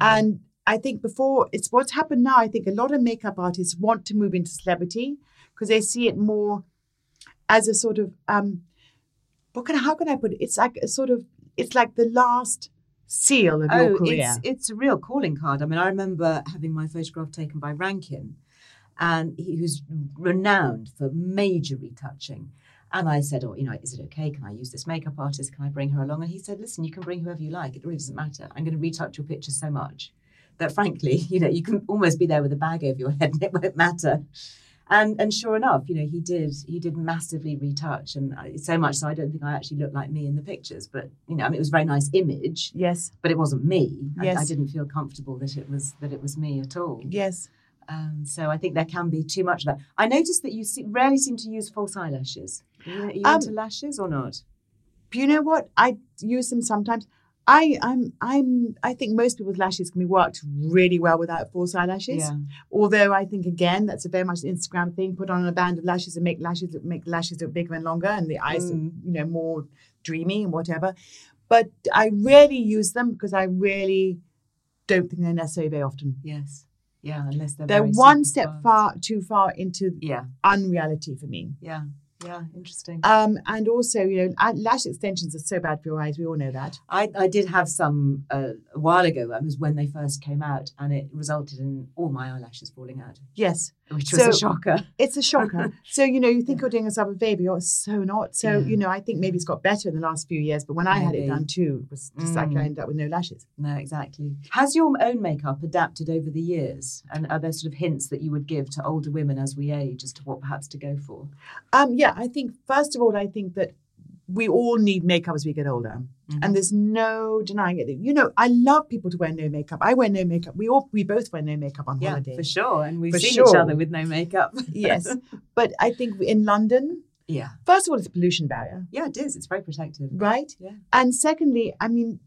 And I think before it's what's happened now. I think a lot of makeup artists want to move into celebrity because they see it more as a sort of um, what can how can I put it? It's like a sort of it's like the last seal of your oh, career. it's it's a real calling card. I mean, I remember having my photograph taken by Rankin, and he was renowned for major retouching. And I said, "Oh, you know, is it okay? Can I use this makeup artist? Can I bring her along?" And he said, "Listen, you can bring whoever you like. It really doesn't matter. I'm going to retouch your picture so much that, frankly, you know, you can almost be there with a bag over your head, and it won't matter." And and sure enough, you know, he did he did massively retouch, and I- so much so I don't think I actually looked like me in the pictures. But you know, I mean, it was a very nice image yes, but it wasn't me. I- I, didn't feel comfortable that it was that it was me at all. yes. Um, so I think there can be too much of that. I noticed that you se- rarely seem to use false eyelashes. Are you, are you Um, into lashes or not? You know what? I use them sometimes. I I'm I'm I think most people's lashes can be worked really well without false eyelashes. Yeah. Although I think again that's a very much an Instagram thing. Put on a band of lashes and make lashes look- make lashes look bigger and longer, and the eyes Mm. look, you know more dreamy and whatever. But I rarely use them because I really don't think they're necessary very often. Yes. Yeah. Unless they're They're very one step far too far into Yeah. unreality for me. Yeah. Yeah. Interesting. Um, and also, you know, lash extensions are so bad for your eyes. We all know that. I, I did have some uh, a while ago. It was when they first came out, and it resulted in all my eyelashes falling out, Yes, which was a shocker. it's a shocker. so you know, you think you're doing yourself a favor, you're so not. So Yeah. you know, I think maybe it's got better in the last few years. But when I had it done too, it was just like I Mm. ended up with no lashes. No, exactly. Has your own makeup adapted over the years? And are there sort of hints that you would give to older women as we age as to what perhaps to go for? Um, yeah, I think first of all, I think that we all need makeup as we get older, Mm-hmm. and there's no denying it. You know, I love people to wear no makeup. I wear no makeup. We all, we both wear no makeup on Yeah, holiday. for sure. And we've For seen each other with no makeup. Yes, but I think in London, yeah. first of all, it's a pollution barrier. Yeah, it is. It's very protective. right? Yeah. And secondly, I mean,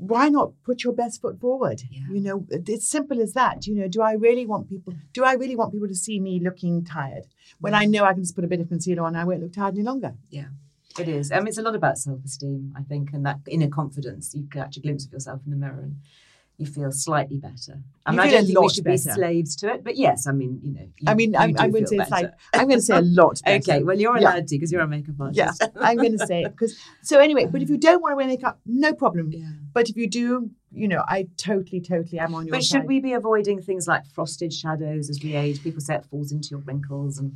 why not put your best foot forward? Yeah. You know, it's simple as that. You know, do I really want people? Mm. Do I really want people to see me looking tired when I mm. know I can just put a bit of concealer on? And I won't look tired any longer. Yeah. It is. I mean, it's a lot about self esteem, I think, and that inner confidence. You catch a glimpse of yourself in the mirror and you feel slightly better. I mean, I don't think we should be slaves to it, but yes, I mean, you know. You, I mean, I'm, I'm going to say like. I'm going to say a lot. Better. Okay, well, you're Yeah. allowed to because you're a makeup artist. Yeah, I'm going to say it because. So anyway, but if you don't want to wear makeup, no problem. Yeah. But if you do, you know, I totally, totally am on your But side. should we be avoiding things like frosted shadows as we age? People say it falls into your wrinkles and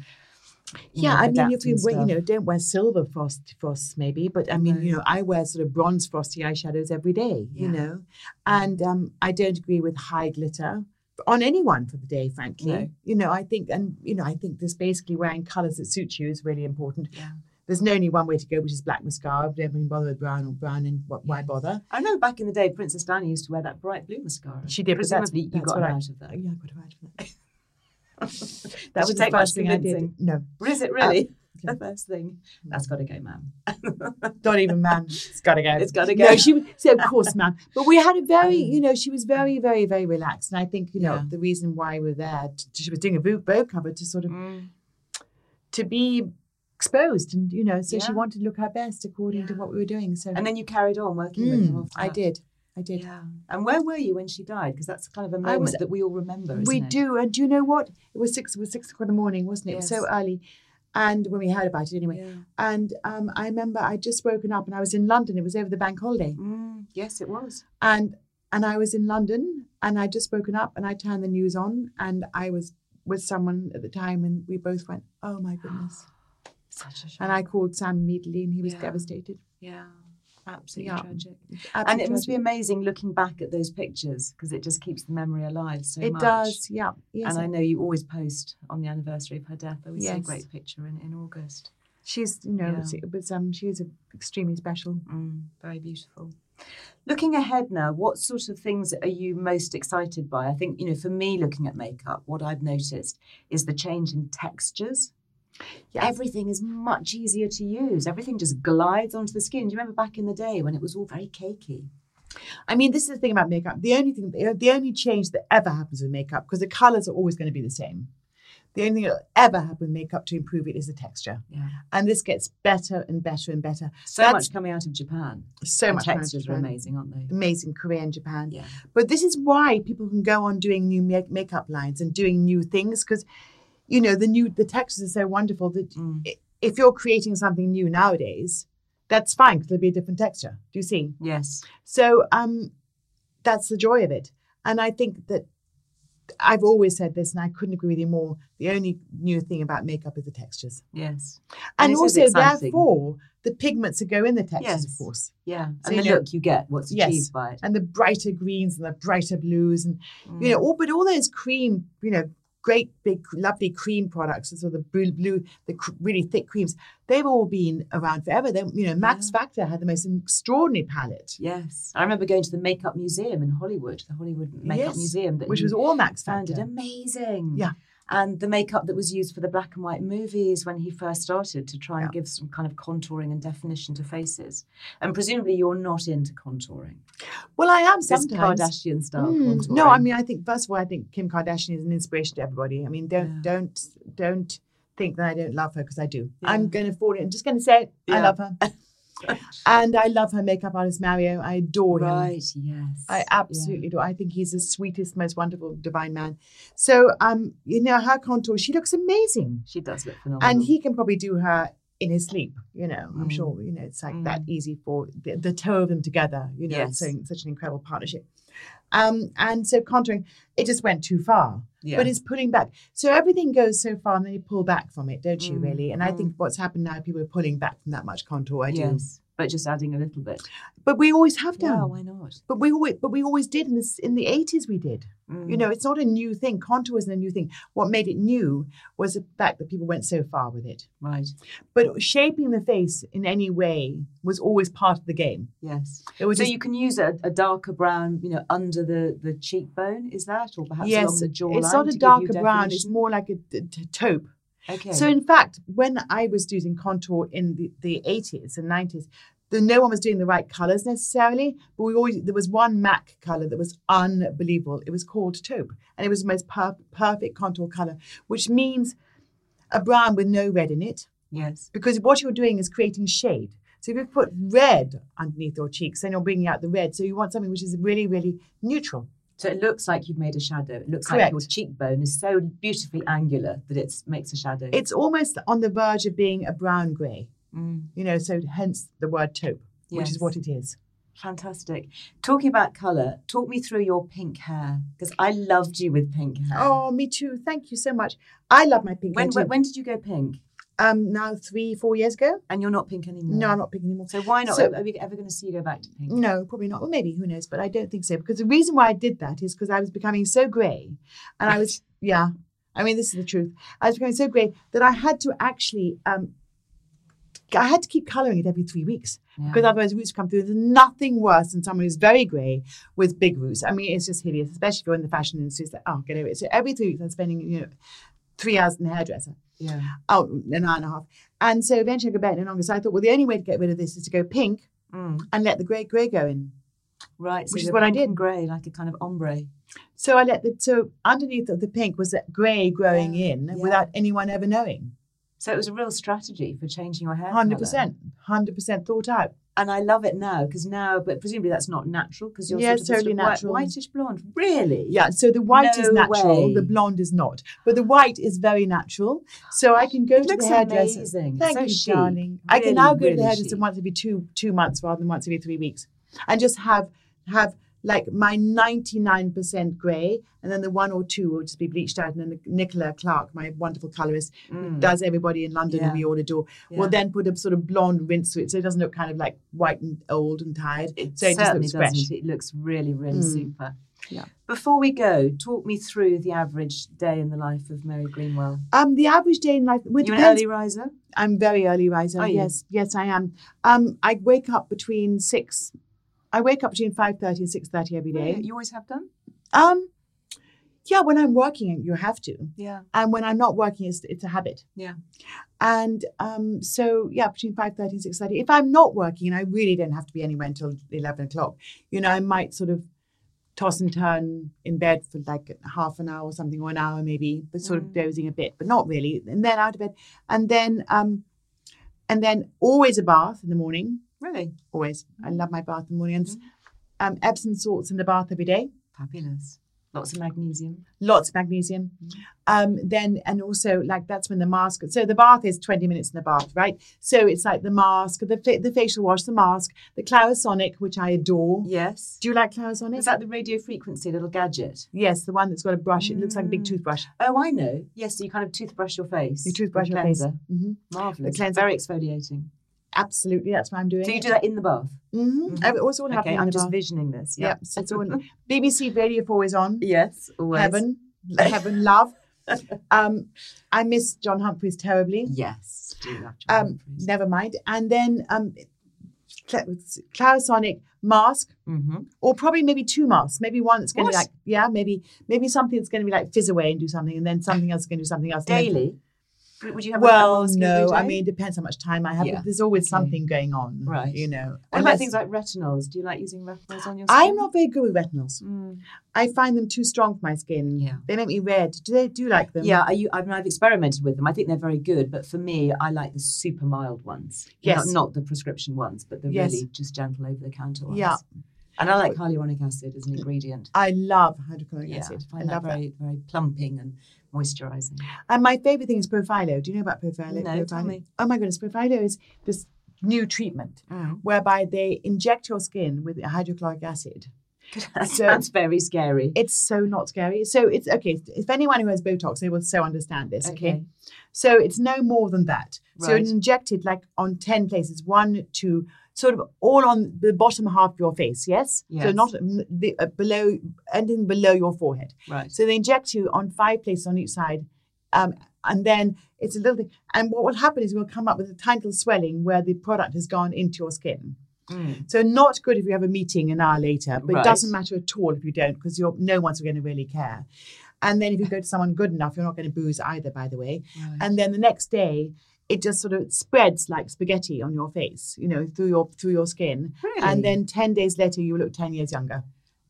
Yeah, know, I mean, if you wear, you know, don't wear silver frost frosts maybe, but I mean, No. you know, I wear sort of bronze frosty eyeshadows every day, you know, and um, I don't agree with high glitter on anyone for the day, frankly. No. You know, I think, and you know, I think this basically wearing colours that suit you is really important. Yeah. There's no only one way to go, which is black mascara. Don't even bother with brown or brown, and what, why bother? I know back in the day, Princess Diana used to wear that bright blue mascara. She did, but that's- Presumably, you that's got her I- out of that. Yeah, I got it right for that. Did that she was the take much first thing I did. No, Is it really? yeah. the first thing. That's got to go, ma'am. Not even man. It's got to go. It's gotta go. No, she was, so of course, man. But we had a very, you know, she was very, very, very relaxed. And I think, you know, Yeah. the reason why we're there, t- she was doing a Vogue Vogue cover to sort of, Mm. to be exposed. And, you know, so she wanted to look her best according to what we were doing. So And then you carried on working with her. Mm, I did. I did. Yeah. And where were you when she died? Because that's kind of a moment was- that we all remember. Isn't We it? do. And do you know what? It was six, it was six o'clock in the morning, wasn't it? It was so early. And when we heard about it anyway. Yeah. And um, I remember I'd just woken up and I was in London. It was over the bank holiday. Mm, yes, it was. And and I was in London and I'd just woken up and I turned the news on and I was with someone at the time and we both went, Oh my goodness. Such a shame. And I called Sam immediately and he was Yeah. devastated. yeah, absolutely Yeah. tragic. and Absolutely it must be amazing looking back at those pictures because it just keeps the memory alive so It much. does, yeah. Yes. And I know you always post on the anniversary of her death. I always see a great picture in, in August. She's, you know, Yeah. it was um, she was a, extremely special. Mm, very beautiful. Looking ahead now, what sort of things are you most excited by? I think, you know, for me, looking at makeup, what I've noticed is the change in textures. Yes. Everything is much easier to use. Everything just glides onto the skin. Do you remember back in the day when it was all very cakey? I mean, this is the thing about makeup. The only thing, the only change that ever happens with makeup, because the colors are always going to be the same. The only thing that ever happen with makeup to improve it is the texture, Yeah. and this gets better and better and better. So That's much coming out of Japan. so much textures are amazing, aren't they? Amazing Korea and Japan. Yeah. But this is why people can go on doing new make- makeup lines and doing new things because, you know, the new the textures are so wonderful that Mm. if you're creating something new nowadays, that's fine because there'll be a different texture. Do you see? Yes. So um, that's the joy of it. And I think that I've always said this, and I couldn't agree with you more. The only new thing about makeup is the textures, Yes. and, is also therefore the pigments that go in the textures, Yes. of course, Yeah. So, and the know- look you get, what's achieved by it. and the brighter greens and the brighter blues, and Mm. you know, all but all those cream, you know, great big lovely cream products, so the blue, blue the cr- really thick creams, they've all been around forever. They, you know, Max Factor had the most extraordinary palette. Yes. I remember going to the Makeup Museum in Hollywood, the Hollywood Makeup Yes, Museum, that which was all Max founded. Factor. Amazing. Yeah. And the makeup that was used for the black and white movies when he first started to try and Yeah. give some kind of contouring and definition to faces. And presumably you're not into contouring. Well, I am This sometimes. Kardashian style Mm. No, I mean, I think first of all, I think Kim Kardashian is an inspiration to everybody. I mean, don't Yeah. don't don't think that I don't love her because I do. Yeah. I'm going to fall in. I'm just going to say it. I love her, and I love her makeup artist Mario. I adore him. Right, yes. I absolutely do. I think he's the sweetest, most wonderful, divine man. So, um, you know, her contour, she looks amazing, She does look phenomenal. and he can probably do her in his sleep. You know, I'm Mm. sure. You know, it's like Mm. that easy for the, the two of them together. You know, Yes. so such an incredible partnership. Um, and so contouring, it just went too far. Yeah. But it's pulling back. So everything goes so far, and then you pull back from it, don't you? Mm, Really? And I mm. think what's happened now, people are pulling back from that much contour. I do. Yes. But just adding a little bit. But we always have done. Yeah, why not? But we always, but we always did in this in the eighties. We did. You Mm. know, it's not a new thing. Contour isn't a new thing. What made it new was the fact that people went so far with it. Right. But shaping the face in any way was always part of the game. Yes. It was so just, you can use a, a darker brown, you know, under the, the cheekbone, is that? Or perhaps along the jawline? it's not a darker brown. It's more like a taupe. Okay. So in fact, when I was using contour in the, the 80s and 90s, the, no one was doing the right colours necessarily, but we always there was one MAC colour that was unbelievable. It was called taupe, and it was the most per- perfect contour colour, which means a brown with no red in it, yes. because what you're doing is creating shade. So if you put red underneath your cheeks, then you're bringing out the red. So you want something which is really, really neutral. So it looks like you've made a shadow. It looks like your cheekbone is so beautifully angular that it makes a shadow. It's almost on the verge of being a brown grey, Mm, you know. So hence the word taupe, which is what it is. fantastic. Talking about colour, talk me through your pink hair because I loved you with pink hair. Oh, me too. Thank you so much. I love my pink when, hair too. when when did you go pink? Um, now three, four years ago. And you're not pink anymore. No, I'm not pink anymore. So why not? So- are we ever going to see you go back to pink? No, probably not. Well, maybe who knows? But I don't think so because the reason why I did that is because I was becoming so grey, and I was yeah. I mean, this is the truth. I was becoming so grey that I had to actually um, I had to keep colouring it every three weeks Yeah. because otherwise roots come through. There's nothing worse than someone who's very grey with big roots. I mean, it's just hideous, especially if you're in the fashion industry. It's like, oh, get over it. So every three weeks, I'm spending you know three hours in the hairdresser. Yeah. Oh, an hour and a half. And so eventually I go back no longer. So I thought, well, the only way to get rid of this is to go pink Mm. and let the grey grey go in. Right. So Which is what I did. Grey, like a kind of ombre. So I let the so underneath of the pink was that grey growing Yeah, in yeah. without anyone ever knowing. So it was a real strategy for changing your hair. Hundred percent, hundred percent thought out. And I love it now because now, but presumably that's not natural because you're Yeah, sort of totally sort of white- natural. whitish blonde. Really? Yeah, so the white is No natural, way. the blonde is not. But the white is very natural. So I can go It to the hairdresser. amazing. Thank So you, chic. darling. I can now go to the hairdresser chic. once every two two months rather than once every three weeks. And just have have like my 99% grey, and then the one or two will just be bleached out. And then Nicola Clarke, my wonderful colourist, who does everybody in London Mm. Yeah. and we all adore, will then put a sort of blonde rinse to it so it doesn't look kind of like white and old and tired. It so it just looks doesn't. fresh. It looks really, really Mm. super. Yeah. Before we go, talk me through the average day in the life of Mary Greenwell. Um, the average day in life, well, it you an early riser? I'm very early riser. Are you? Yes, yes, I am. Um, I wake up between six. I wake up between five thirty and six thirty every day. You always have done? Um, yeah, when I'm working, you have to, Yeah. and when I'm not working, it's it's a habit. Yeah. And um, so yeah, between five thirty and six thirty. If I'm not working, and I really don't have to be anywhere until eleven o'clock, you know, I might sort of toss and turn in bed for like half an hour or something, or an hour maybe, but sort of dozing a bit, but not really. And then out of bed, and then um, and then always a bath in the morning. Really? Always, I love my bath in the morning. And um, Epsom salts in the bath every day. Fabulous. Lots of magnesium. lots of magnesium. Um, then and also like that's when the mask. So the bath is twenty minutes in the bath, right? So it's like the mask, the fa- the facial wash, the mask, the Clarisonic, which I adore. Yes. Do you like Clarisonic? Is that the radio frequency little gadget? yes, the one that's got a brush. It looks like a big Mm. toothbrush. Oh, I know. Yes, so you kind of toothbrush your face. You toothbrush your face. cleanser. hmm Marvelous. The cleanser. Very exfoliating. Absolutely, that's what I'm doing. So you do that in the bath? Mm-hmm. All happening Okay, I'm just bath. visioning this. Yeah, Yeah. so it's all BBC Radio Four is on. yes, always. Heaven, heaven, love. Um, I miss John Humphrys terribly. Yes. Do love John Um, never mind. And then um, Cla- Clarisonic mask, Mm-hmm. or probably maybe two masks. Maybe one that's going to be like, yeah, maybe maybe something that's going to be like fizz away and do something, and then something else is going to do something else. Daily? Would you have a Well, no. I mean, it depends how much time I have. Yeah, There's always okay. something going on, Right. You know. What about things like retinols? Do you like using retinols on your skin? I'm not very good with retinols. Mm. I find them too strong for my skin. Yeah. They make me red. Do they do you like them? Yeah, I, u- I mean, I've experimented with them. I think they're very good, but for me, I like the super mild ones. Yes. Not, not the prescription ones, but the Yes. really just gentle over the counter ones. Yeah. And I like hyaluronic acid as an ingredient. I love hydrochloric Yeah, acid. I I find that love that. very, very plumping and moisturising. And my favorite thing is Profhilo. Do you know about Profhilo? No, Profhilo? tell me. Oh my goodness, Profhilo is this new treatment Mm. whereby they inject your skin with hydrochloric acid. That So- sounds very scary. It's so not scary. So it's okay. If anyone who has Botox, they will so understand this. Okay. Okay. So it's no more than that. So it's injected like on 10 places, one, two, sort of all on the bottom half of your face. Yes. So not the, uh, below, ending below your forehead. right. So they inject you on five places on each side. Um, and then it's a little thing. And what will happen is we'll come up with a tiny little swelling where the product has gone into your skin. Mm. So not good if you have a meeting an hour later, but Right. it doesn't matter at all if you don't because you're no one's going to really care. And then if you go to someone good enough, you're not going to booze either, by the way. Right. And then the next day, it just sort of spreads like spaghetti on your face, you know, through your through your skin. Really? And then ten days later, you look ten years younger.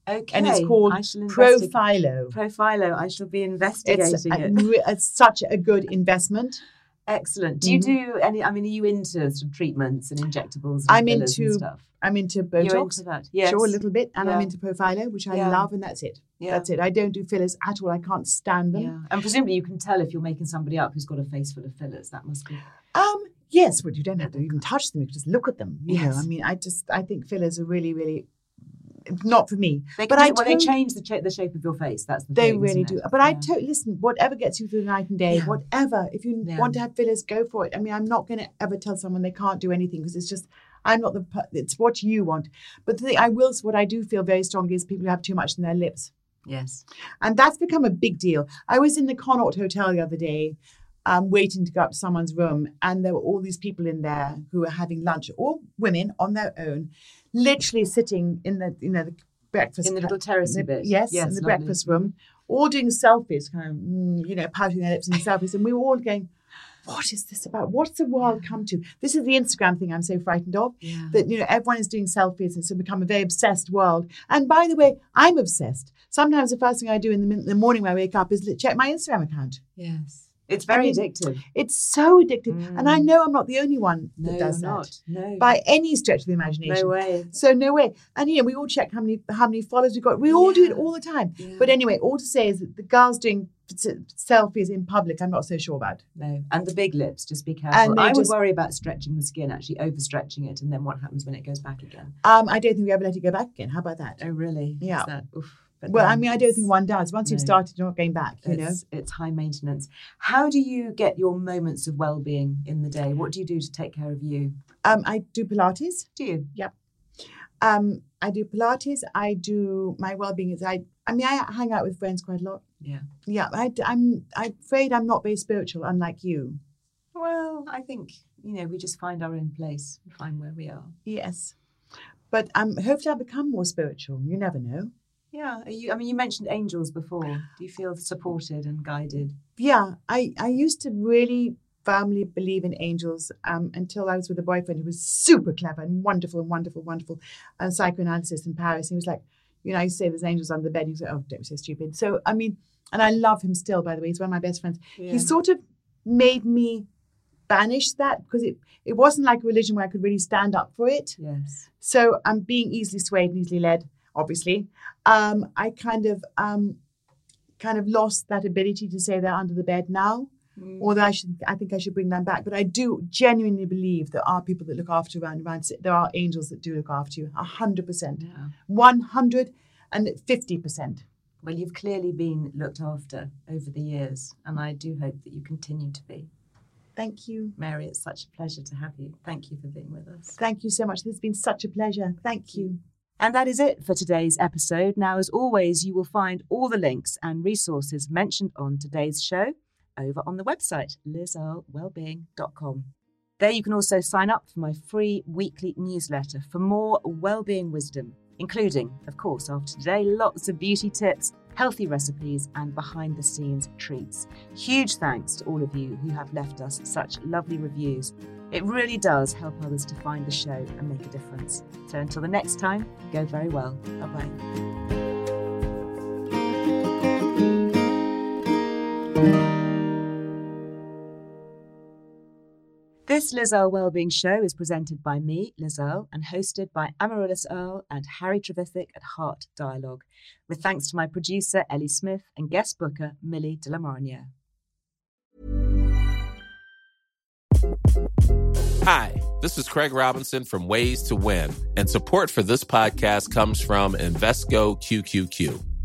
Okay. And it's called Profhilo. Profhilo. I shall be investigating It's, it. it's such a good investment. Excellent. Do you Mm-hmm. do any? I mean, are you into sort of treatments and injectables? And I'm into stuff. I'm into You're Botox. into that? Yes. Sure, a little bit. And I'm into Profhilo, which I Yeah. love, and that's it. Yeah. That's it. I don't do fillers at all. I can't stand them. Yeah. And presumably, you can tell if you're making somebody up who's got a face full of fillers. That must be. Um, yes, but you don't have to even touch them. You can just look at them. You know, Yes. I mean, I just I think fillers are really, really not for me. They but I well, they change the, cha- the shape of your face. That's the They thing. really do. But I Yeah. totally listen. Whatever gets you through the night and day, Yeah. whatever. If you Yeah. want to have fillers, go for it. I mean, I'm not going to ever tell someone they can't do anything because it's just I'm not the. It's what you want. But the thing I will. What I do feel very strongly is people who have too much in their lips. Yes. And that's become a big deal. I was in the Connaught Hotel the other day, um, waiting to go up to someone's room, and there were all these people in there who were having lunch, all women on their own, literally sitting in the you know the breakfast In the little terrace the- bit. Yes, Yes, in the lovely. breakfast room, all doing selfies, kind of mm, you know pouting their lips in selfies, and we were all going. What is this about? What's the world come to? This is the Instagram thing I'm so frightened of. Yeah. That you know everyone is doing selfies. And it's become a very obsessed world. And by the way, I'm obsessed. Sometimes the first thing I do in the, the morning when I wake up is check my Instagram account. Yes. It's very I mean, addictive. It's so addictive. And I Mm. know I'm not the only one that No, does that. not. No. By any stretch of the imagination. no way. So no way. And you know, we all check how many how many followers we've got. We all do it all the time. Yeah. But anyway, all to say is that the girls doing selfies in public, I'm not so sure about. No, and the big lips, just be careful. And I would just- worry about stretching the skin, actually overstretching it, and then what happens when it goes back again? Um, I don't think we ever let it go back again. How about that? Oh, really? Yeah. that- oof. Well, I mean, I don't think one does. Once you've started, you're not going back. You know. it's, it's high maintenance. How do you get your moments of well-being in the day? What do you do to take care of you? Um, I do Pilates. Do you? Um, I do Pilates. I do my well-being is I. I mean, I hang out with friends quite a lot. Yeah. Yeah, I, am I'm afraid I'm not very spiritual, unlike you. Well, I think you know we just find our own place, we find where we are. Yes, but um, hopefully I'll become more spiritual. You never know. Yeah. Are you? I mean, you mentioned angels before. Do you feel supported and guided? Yeah, I I used to really firmly believe in angels um, until I was with a boyfriend who was super clever and wonderful and wonderful, wonderful, and psychoanalyst in Paris. He was like, you know, I say there's angels under the bed. You say, oh, don't be so stupid. So I mean, and I love him still. By the way, he's one of my best friends. He sort of made me banish that because it it wasn't like a religion where I could really stand up for it. Yes. So I'm being easily swayed and easily led, obviously. Um, I kind of um, kind of lost that ability to say they're under the bed now. Mm. Although I should, I think I should bring them back. But I do genuinely believe there are people that look after you around around. There are angels that do look after you, a hundred percent, one hundred and fifty percent. Well, you've clearly been looked after over the years, and I do hope that you continue to be. Thank you, Mary, it's such a pleasure to have you. Thank you for being with us. thank you so much. This has been such a pleasure. Thank you. And that is it for today's episode. Now, as always, you will find all the links and resources mentioned on today's show over on the website, lizearlewellbeing.com. There you can also sign up for my free weekly newsletter for more well-being wisdom, including, of course, after today, lots of beauty tips, healthy recipes, and behind-the-scenes treats. Huge thanks to all of you who have left us such lovely reviews. It really does help others to find the show and make a difference. So until the next time, go very well. Bye bye. This Liz Earle Wellbeing Show is presented by me, Liz Earle, and hosted by Amaryllis Earle and Harry Trevithick at Heart Dialogue, with thanks to my producer, Ellie Smith, and guest booker, Millie de la Hi, this is Craig Robinson from Ways to Win, and support for this podcast comes from Invesco QQQ.